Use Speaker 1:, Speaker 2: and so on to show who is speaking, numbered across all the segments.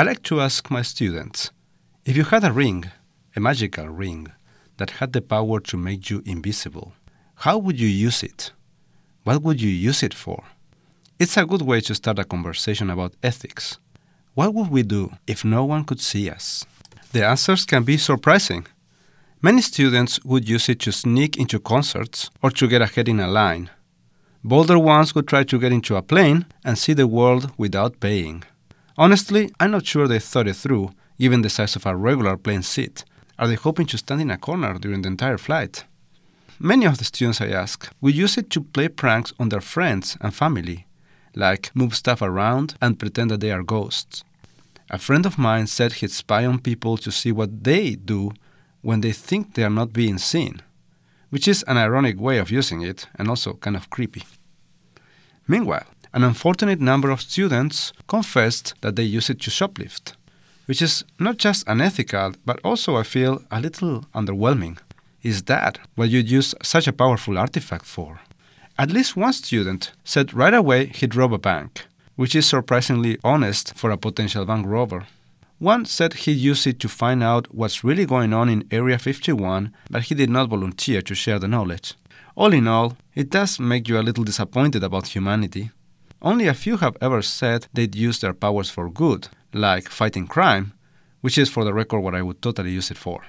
Speaker 1: I like to ask my students if you had a ring, a magical ring, that had the power to make you invisible, how would you use it? What would you use it for? It's a good way to start a conversation about ethics. What would we do if no one could see us? The answers can be surprising. Many students would use it to sneak into concerts or to get ahead in a line. Bolder ones would try to get into a plane and see the world without paying. Honestly, I'm not sure they thought it through, given the size of a regular plane seat. Are they hoping to stand in a corner during the entire flight? Many of the students I ask would use it to play pranks on their friends and family, like move stuff around and pretend that they are ghosts. A friend of mine said he'd spy on people to see what they do when they think they are not being seen, which is an ironic way of using it and also kind of creepy. Meanwhile, an unfortunate number of students confessed that they use it to shoplift which is not just unethical, but also, I feel, a little underwhelming. Is that what you'd use such a powerful artifact for? At least one student said right away he'd rob a bank, which is surprisingly honest for a potential bank robber. One said he'd use it to find out what's really going on in Area 51, but he did not volunteer to share the knowledge. All in all, it does make you a little disappointed about humanity. Only a few have ever said they'd use their powers for good, like fighting crime, which is for the record what I would totally use it for.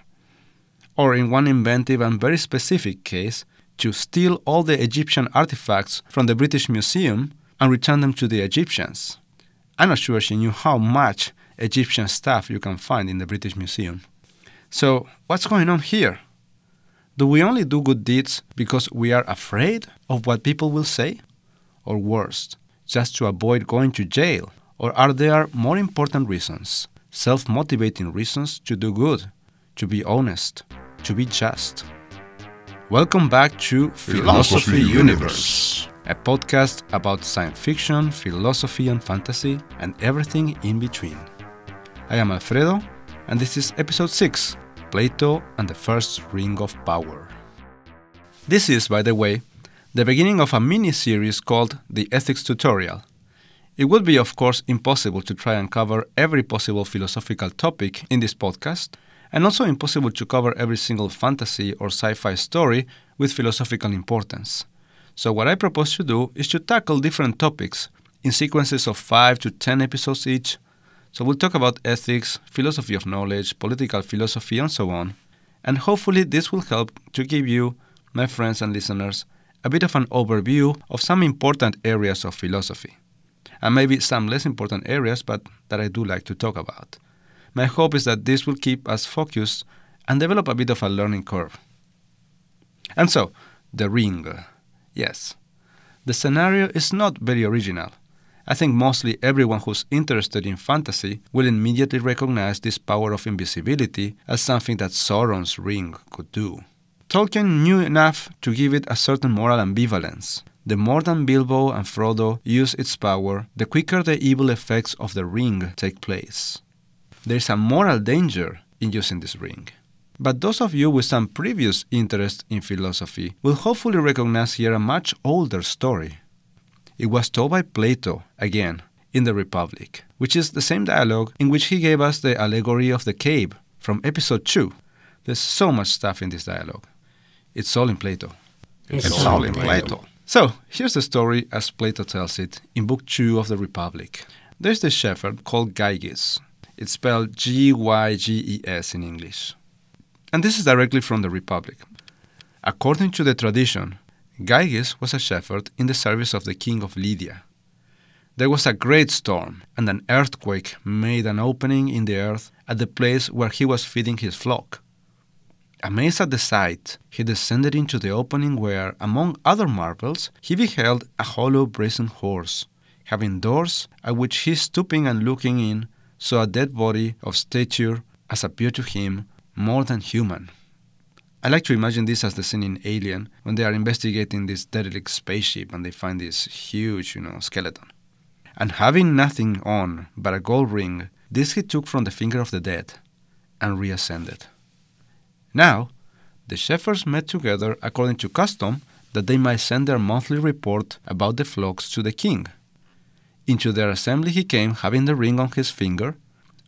Speaker 1: Or in one inventive and very specific case, to steal all the Egyptian artifacts from the British Museum and return them to the Egyptians. I'm not sure she knew how much Egyptian stuff you can find in the British Museum. So, what's going on here? Do we only do good deeds because we are afraid of what people will say? Or worse, just to avoid going to jail or are there more important reasons, self motivating reasons to do good, to be honest, to be just? Welcome back to Philosophy, Philosophy Universe, a podcast about science fiction, philosophy, and fantasy, and everything in between. I am Alfredo, and this is episode 6 Plato and the First Ring of Power. This is, by the way, the beginning of a mini series called The Ethics Tutorial it would be, of course, impossible to try and cover every possible philosophical topic in this podcast, and also impossible to cover every single fantasy or sci fi story with philosophical importance. So, what I propose to do is to tackle different topics in sequences of 5 to 10 episodes each. So, we'll talk about ethics, philosophy of knowledge, political philosophy, and so on. And hopefully, this will help to give you, my friends and listeners, a bit of an overview of some important areas of philosophy and maybe some less important areas, but that I do like to talk about. My hope is that this will keep us focused and develop a bit of a learning curve. And so, the ring. Yes. The scenario is not very original. I think mostly everyone who's interested in fantasy will immediately recognize this power of invisibility as something that Sauron's ring could do. Tolkien knew enough to give it a certain moral ambivalence, the more than Bilbo and Frodo use its power, the quicker the evil effects of the ring take place. There is a moral danger in using this ring. But those of you with some previous interest in philosophy will hopefully recognize here a much older story. It was told by Plato, again, in the Republic, which is the same dialogue in which he gave us the allegory of the cave from episode 2. There's so much stuff in this dialogue. It's all in Plato.
Speaker 2: It's, it's all, all in Plato. Plato.
Speaker 1: So, here's the story as Plato tells it in Book 2 of the Republic. There's this shepherd called Gyges. It's spelled G Y G E S in English. And this is directly from the Republic. According to the tradition, Gyges was a shepherd in the service of the king of Lydia. There was a great storm, and an earthquake made an opening in the earth at the place where he was feeding his flock. Amazed at the sight, he descended into the opening where, among other marvels, he beheld a hollow brazen horse, having doors, at which he, stooping and looking in, saw a dead body of stature as appeared to him more than human. I like to imagine this as the scene in Alien when they are investigating this derelict spaceship and they find this huge, you know, skeleton. And having nothing on but a gold ring, this he took from the finger of the dead and reascended. Now, the shepherds met together according to custom that they might send their monthly report about the flocks to the king. Into their assembly he came having the ring on his finger,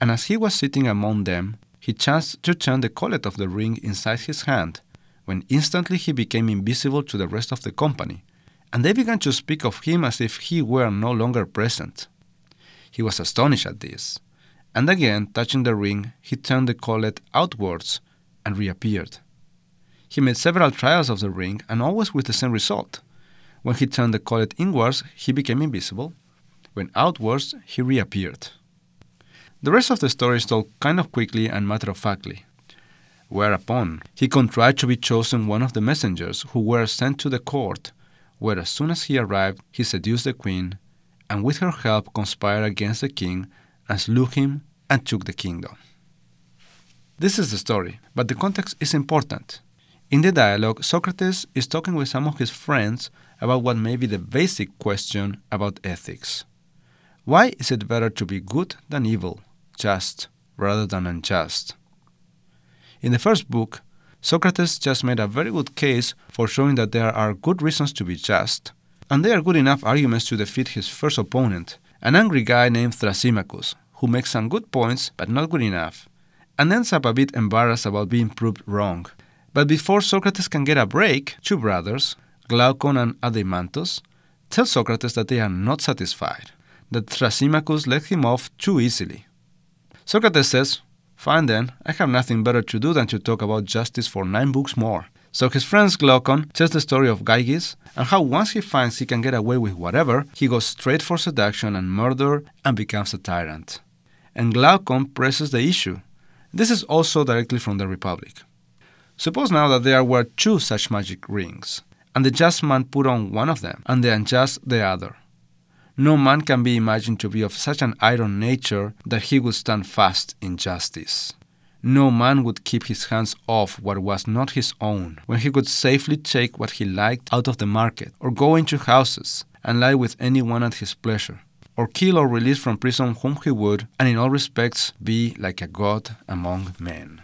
Speaker 1: And as he was sitting among them, he chanced to turn the collet of the ring inside his hand, when instantly he became invisible to the rest of the company, and they began to speak of him as if he were no longer present. He was astonished at this, and again, touching the ring, he turned the collet outwards and reappeared. He made several trials of the ring, and always with the same result. When he turned the collet inwards, he became invisible. When outwards, he reappeared. The rest of the story is told kind of quickly and matter of factly. Whereupon, he contrived to be chosen one of the messengers who were sent to the court, where as soon as he arrived, he seduced the queen, and with her help conspired against the king, and slew him and took the kingdom. This is the story, but the context is important. In the dialogue, Socrates is talking with some of his friends about what may be the basic question about ethics. Why is it better to be good than evil, just rather than unjust? In the first book, Socrates just made a very good case for showing that there are good reasons to be just, and they are good enough arguments to defeat his first opponent, an angry guy named Thrasymachus, who makes some good points but not good enough, and ends up a bit embarrassed about being proved wrong. But before Socrates can get a break, two brothers, Glaucon and Adeimantus, tell Socrates that they are not satisfied, that Thrasymachus let him off too easily. Socrates says, Fine then, I have nothing better to do than to talk about justice for nine books more. So his friend Glaucon tells the story of Gyges and how once he finds he can get away with whatever, he goes straight for seduction and murder and becomes a tyrant. And Glaucon presses the issue. This is also directly from the Republic. Suppose now that there were two such magic rings, and the just man put on one of them, and the unjust the other. No man can be imagined to be of such an iron nature that he would stand fast in justice. No man would keep his hands off what was not his own, when he could safely take what he liked out of the market, or go into houses and lie with any one at his pleasure, or kill or release from prison whom he would, and in all respects be like a god among men.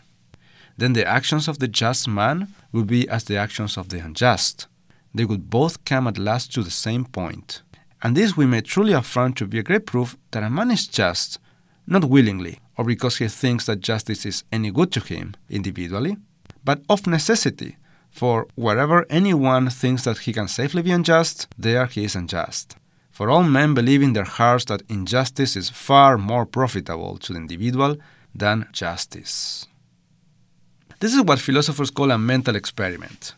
Speaker 1: Then the actions of the just man would be as the actions of the unjust. They would both come at last to the same point and this we may truly affirm to be a great proof that a man is just, not willingly, or because he thinks that justice is any good to him individually, but of necessity, for wherever anyone thinks that he can safely be unjust, there he is unjust. For all men believe in their hearts that injustice is far more profitable to the individual than justice. This is what philosophers call a mental experiment.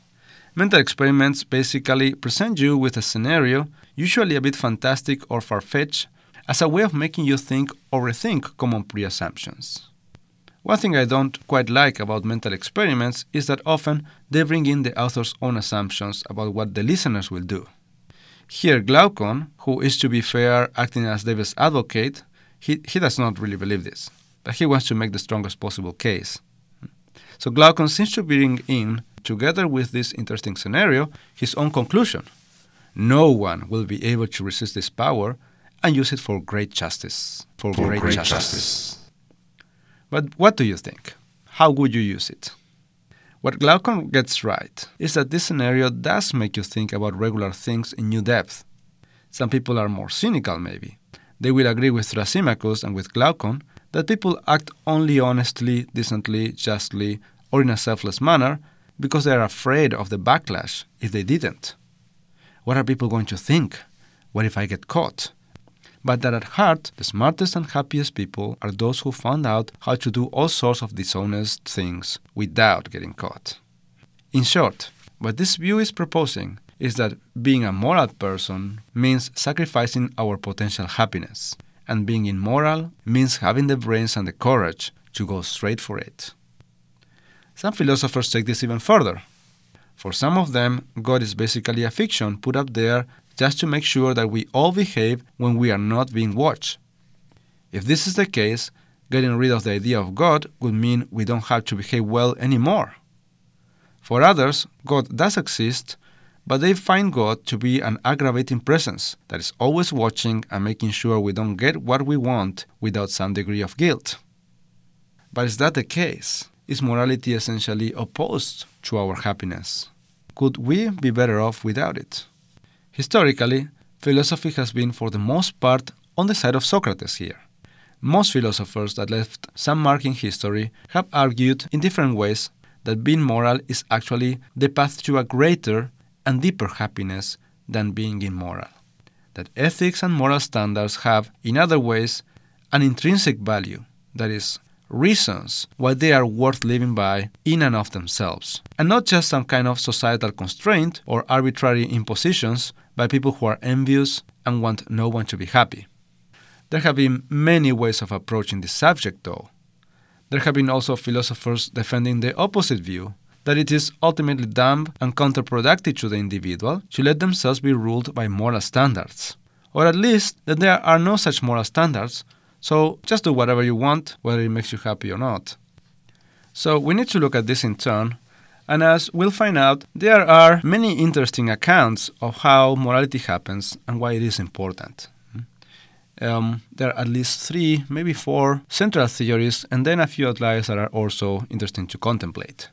Speaker 1: Mental experiments basically present you with a scenario usually a bit fantastic or far fetched, as a way of making you think or rethink common pre assumptions. One thing I don't quite like about mental experiments is that often they bring in the author's own assumptions about what the listeners will do. Here, Glaucon, who is to be fair acting as devil's advocate, he, he does not really believe this, but he wants to make the strongest possible case. So Glaucon seems to bring in, together with this interesting scenario, his own conclusion no one will be able to resist this power and use it for great justice.
Speaker 2: For, for great, great justice. justice.
Speaker 1: But what do you think? How would you use it? What Glaucon gets right is that this scenario does make you think about regular things in new depth. Some people are more cynical, maybe. They will agree with Thrasymachus and with Glaucon that people act only honestly, decently, justly, or in a selfless manner because they are afraid of the backlash if they didn't. What are people going to think? What if I get caught? But that at heart, the smartest and happiest people are those who found out how to do all sorts of dishonest things without getting caught. In short, what this view is proposing is that being a moral person means sacrificing our potential happiness, and being immoral means having the brains and the courage to go straight for it. Some philosophers take this even further for some of them, God is basically a fiction put up there just to make sure that we all behave when we are not being watched. If this is the case, getting rid of the idea of God would mean we don't have to behave well anymore. For others, God does exist, but they find God to be an aggravating presence that is always watching and making sure we don't get what we want without some degree of guilt. But is that the case? Is morality essentially opposed to our happiness? Could we be better off without it? Historically, philosophy has been for the most part on the side of Socrates here. Most philosophers that left some mark in history have argued in different ways that being moral is actually the path to a greater and deeper happiness than being immoral. That ethics and moral standards have, in other ways, an intrinsic value, that is, reasons why they are worth living by in and of themselves, and not just some kind of societal constraint or arbitrary impositions by people who are envious and want no one to be happy. There have been many ways of approaching this subject, though. There have been also philosophers defending the opposite view that it is ultimately dumb and counterproductive to the individual to let themselves be ruled by moral standards, or at least that there are no such moral standards, so just do whatever you want, whether it makes you happy or not. So we need to look at this in turn, and as we'll find out, there are many interesting accounts of how morality happens and why it is important. Um, there are at least three, maybe four central theories, and then a few outliers that are also interesting to contemplate.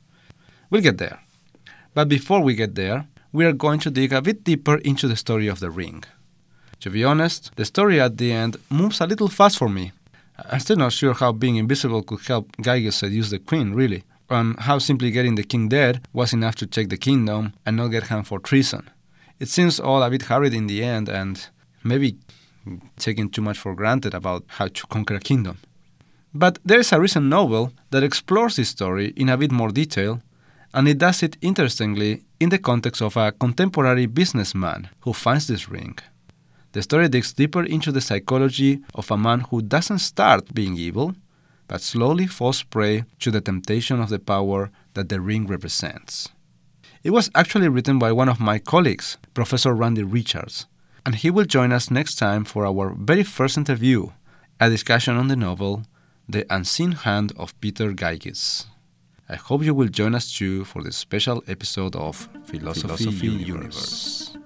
Speaker 1: We'll get there. But before we get there, we are going to dig a bit deeper into the story of the ring. To be honest, the story at the end moves a little fast for me. I'm still not sure how being invisible could help Gyges seduce the queen, really, and how simply getting the king dead was enough to take the kingdom and not get hung for treason. It seems all a bit hurried in the end and maybe taking too much for granted about how to conquer a kingdom. But there is a recent novel that explores this story in a bit more detail and it does it interestingly in the context of a contemporary businessman who finds this ring. The story digs deeper into the psychology of a man who doesn't start being evil, but slowly falls prey to the temptation of the power that the ring represents. It was actually written by one of my colleagues, Professor Randy Richards, and he will join us next time for our very first interview, a discussion on the novel The Unseen Hand of Peter Gyges. I hope you will join us too for this special episode of Philosophy, Philosophy Universe. Universe.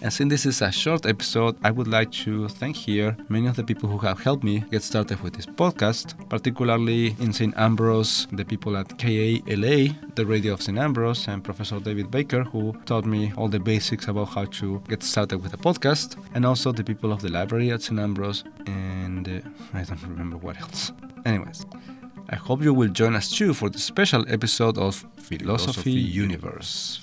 Speaker 1: And since this is a short episode, I would like to thank here many of the people who have helped me get started with this podcast, particularly in St. Ambrose, the people at KALA, the radio of St. Ambrose, and Professor David Baker, who taught me all the basics about how to get started with a podcast, and also the people of the library at St. Ambrose, and uh, I don't remember what else. Anyways, I hope you will join us too for the special episode of Philosophy, Philosophy Universe.